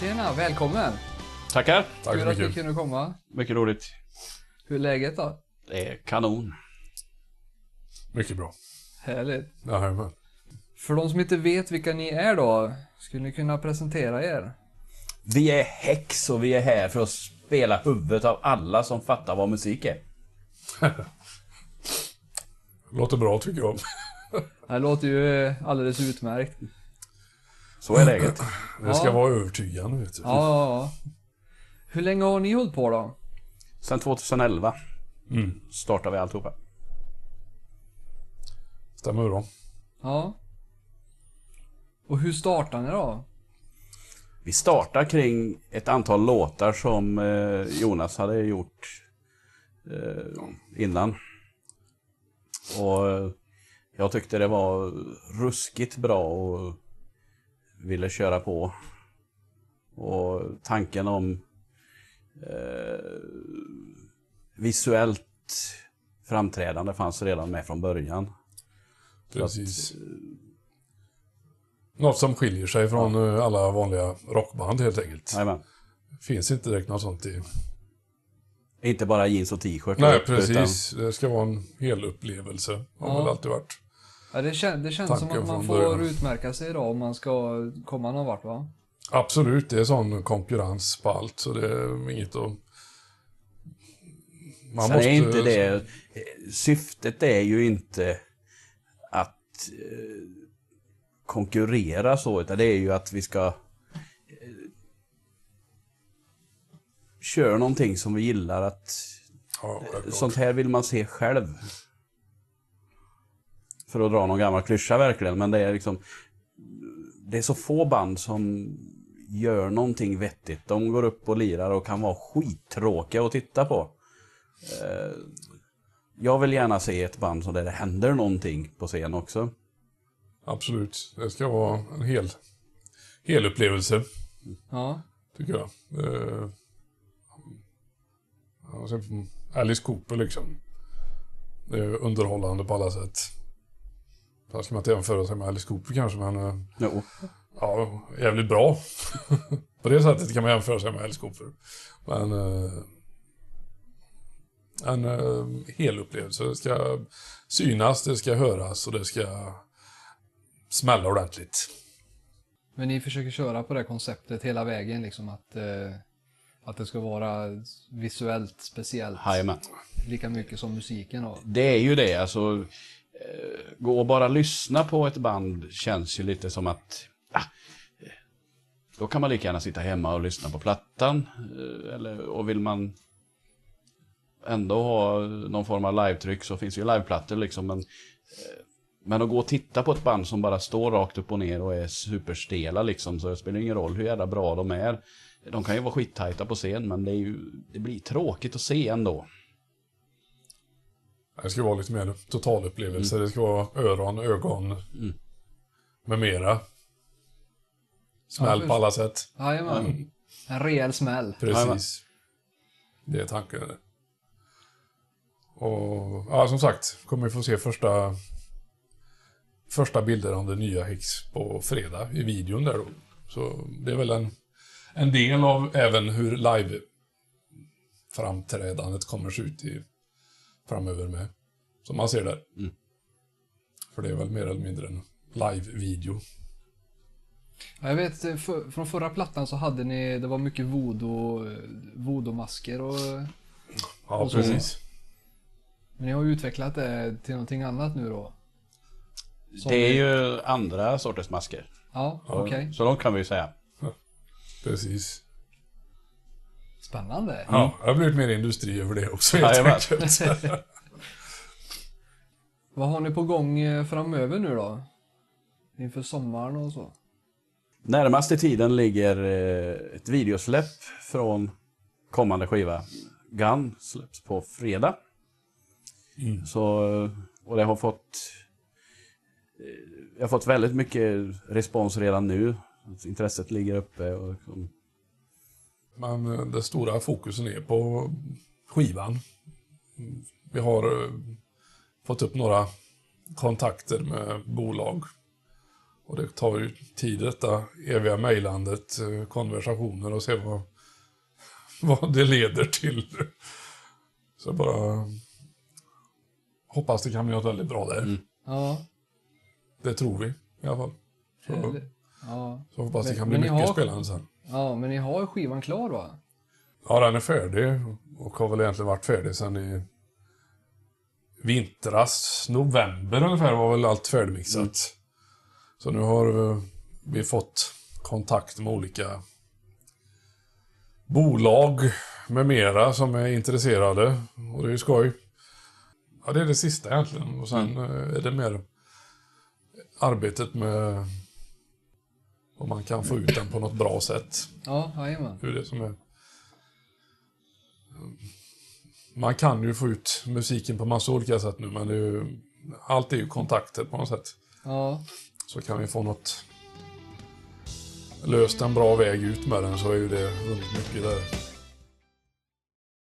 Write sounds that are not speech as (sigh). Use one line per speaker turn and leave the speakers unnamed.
Tjena, välkommen!
Tackar.
Tack
Kul
så
att du
mycket.
kunde komma.
Mycket roligt.
Hur är läget då?
Det är kanon.
Mycket bra.
Härligt.
Jajamän.
För de som inte vet vilka ni är då, skulle ni kunna presentera er?
Vi är häx och vi är här för att spela huvudet av alla som fattar vad musik är. (laughs)
Låter bra tycker jag.
Det låter ju eh, alldeles utmärkt.
Så är läget. (clears throat)
Det ska
Ja.
vara övertygande vet du.
Ja, ja, ja. Hur länge har ni hållit på då?
Sen 2011
Mm.
startade vi alltihopa.
Stämmer bra.
Ja. Och hur startade ni då?
Vi startar kring ett antal låtar som eh, Jonas hade gjort eh, innan. Och eh, jag tyckte det var ruskigt bra och ville köra på. Och tanken om eh, visuellt framträdande fanns redan med från början. Så att,
Precis. Något som skiljer sig från eh, alla vanliga rockband helt enkelt.
jajamän.
Finns inte direkt något sånt i...
Inte bara jeans och t-shirt.
Nej,
upp, utan-
precis. Det ska vara en hel upplevelse. Har
Ja.
väl alltid varit.
Ja, det, kän det känns som att man får
början.
utmärka sig idag om man ska komma någon vart va?
Absolut, det är sån konkurrens på allt så det är inget att... Man
Sen är inte det... Syftet är ju inte att eh, konkurrera så, utan det är ju att vi ska eh, köra någonting som vi gillar. Att
Ja,
sånt här vill man se själv. För att dra någon gammal klyscha verkligen, men det är liksom... Det är så få band som gör någonting vettigt. De går upp och lirar och kan vara skittråkiga att titta på. Eh, Jag vill gärna se ett band som där det händer någonting på scen också.
Absolut. Det ska vara en hel, hel upplevelse,
Ja.
tycker jag. Eh, sen Alice Cooper liksom. Det är underhållande på alla sätt. Här ska man inte jämföra sig med Alice Cooper kanske, men eh,
Jo.
ja, jävligt bra. (laughs) på det sättet kan man jämföra sig med Alice Cooper. Men eh, en eh, hel upplevelse. Det ska synas, det ska höras och det ska smälla ordentligt.
Men ni försöker köra på det konceptet hela vägen liksom att, eh, att det ska vara visuellt speciellt.
Jajamän.
Lika mycket som musiken då.
Det är ju det, alltså. Eh, gå och bara lyssna på ett band känns ju lite som att... Ah, eh, då kan man lika gärna sitta hemma och lyssna på plattan. Eh, eller, och vill man ändå ha någon form av live-tryck så finns ju liveplattor liksom. Men, men att gå och titta på ett band som bara står rakt upp och ner och är superstela liksom. Så det spelar ingen roll hur jävla bra de är. De kan ju vara skittajta på scen men det, är ju, det blir tråkigt att se ändå.
Det ska vara lite mer totalupplevelse. Det ska vara öron, ögon med mera. Smäll
Ja,
på alla sätt.
Jajamän. En rejäl smäll.
Precis. Det är tanken. Och ja, som sagt, kommer vi få se första första bilder av det nya Hicks på fredag i videon där då. Så det är väl en, en del av även hur live framträdandet kommer se ut i, framöver med. Som man ser där.
Mm.
För det är väl mer eller mindre en live-video.
Ja, Jag vet, eh, för, från förra plattan så hade ni, det var mycket voodoo, voodoo-masker och...
Ja,
Och
precis.
Men ni har ju utvecklat det till någonting annat nu då? Som
Det är
ni-
ju andra sorters masker.
Ja, okej.
Så långt kan vi ju säga.
Precis.
Spännande.
Ja, det har blivit mer industri över det också helt
Jajamän.
enkelt. (laughs)
Vad har ni på gång eh, framöver nu då? Inför sommaren och så?
Närmaste tiden ligger eh, ett videosläpp från kommande skiva. Gun släpps på fredag.
Mm.
Så, eh, och det har fått jag har fått väldigt mycket respons redan nu. Intresset ligger uppe. Och liksom,
Men eh, det stora fokusen är på skivan. Mm, Vi har eh, fått upp några kontakter med bolag Och det tar ju tid detta eviga mejlandet, eh, konversationer och se vad, (laughs) vad det leder till. Så bara hoppas det kan bli något väldigt bra där.
Ja.
Det tror vi i alla fall. Så,
Ja.
så hoppas det kan bli mycket
har-
spelande sen.
ja, men ni har skivan klar va?
Ja, den är färdig och har väl egentligen varit färdig sen i vintras, november ungefär var väl allt färdigmixat. Så nu har vi fått kontakt med olika bolag med mera som är intresserade och det är ju skoj. Ja, det är det sista egentligen och sen eh, är det mer arbetet med om man kan få ut den på något bra sätt.
Ja, jajamän.
Det är det som är... Man kan ju få ut musiken på massa olika sätt nu, men är ju... allt är ju kontakter på något sätt.
Ja.
Så kan vi få något... Löst en bra väg ut med den så är ju det vunnit mycket där.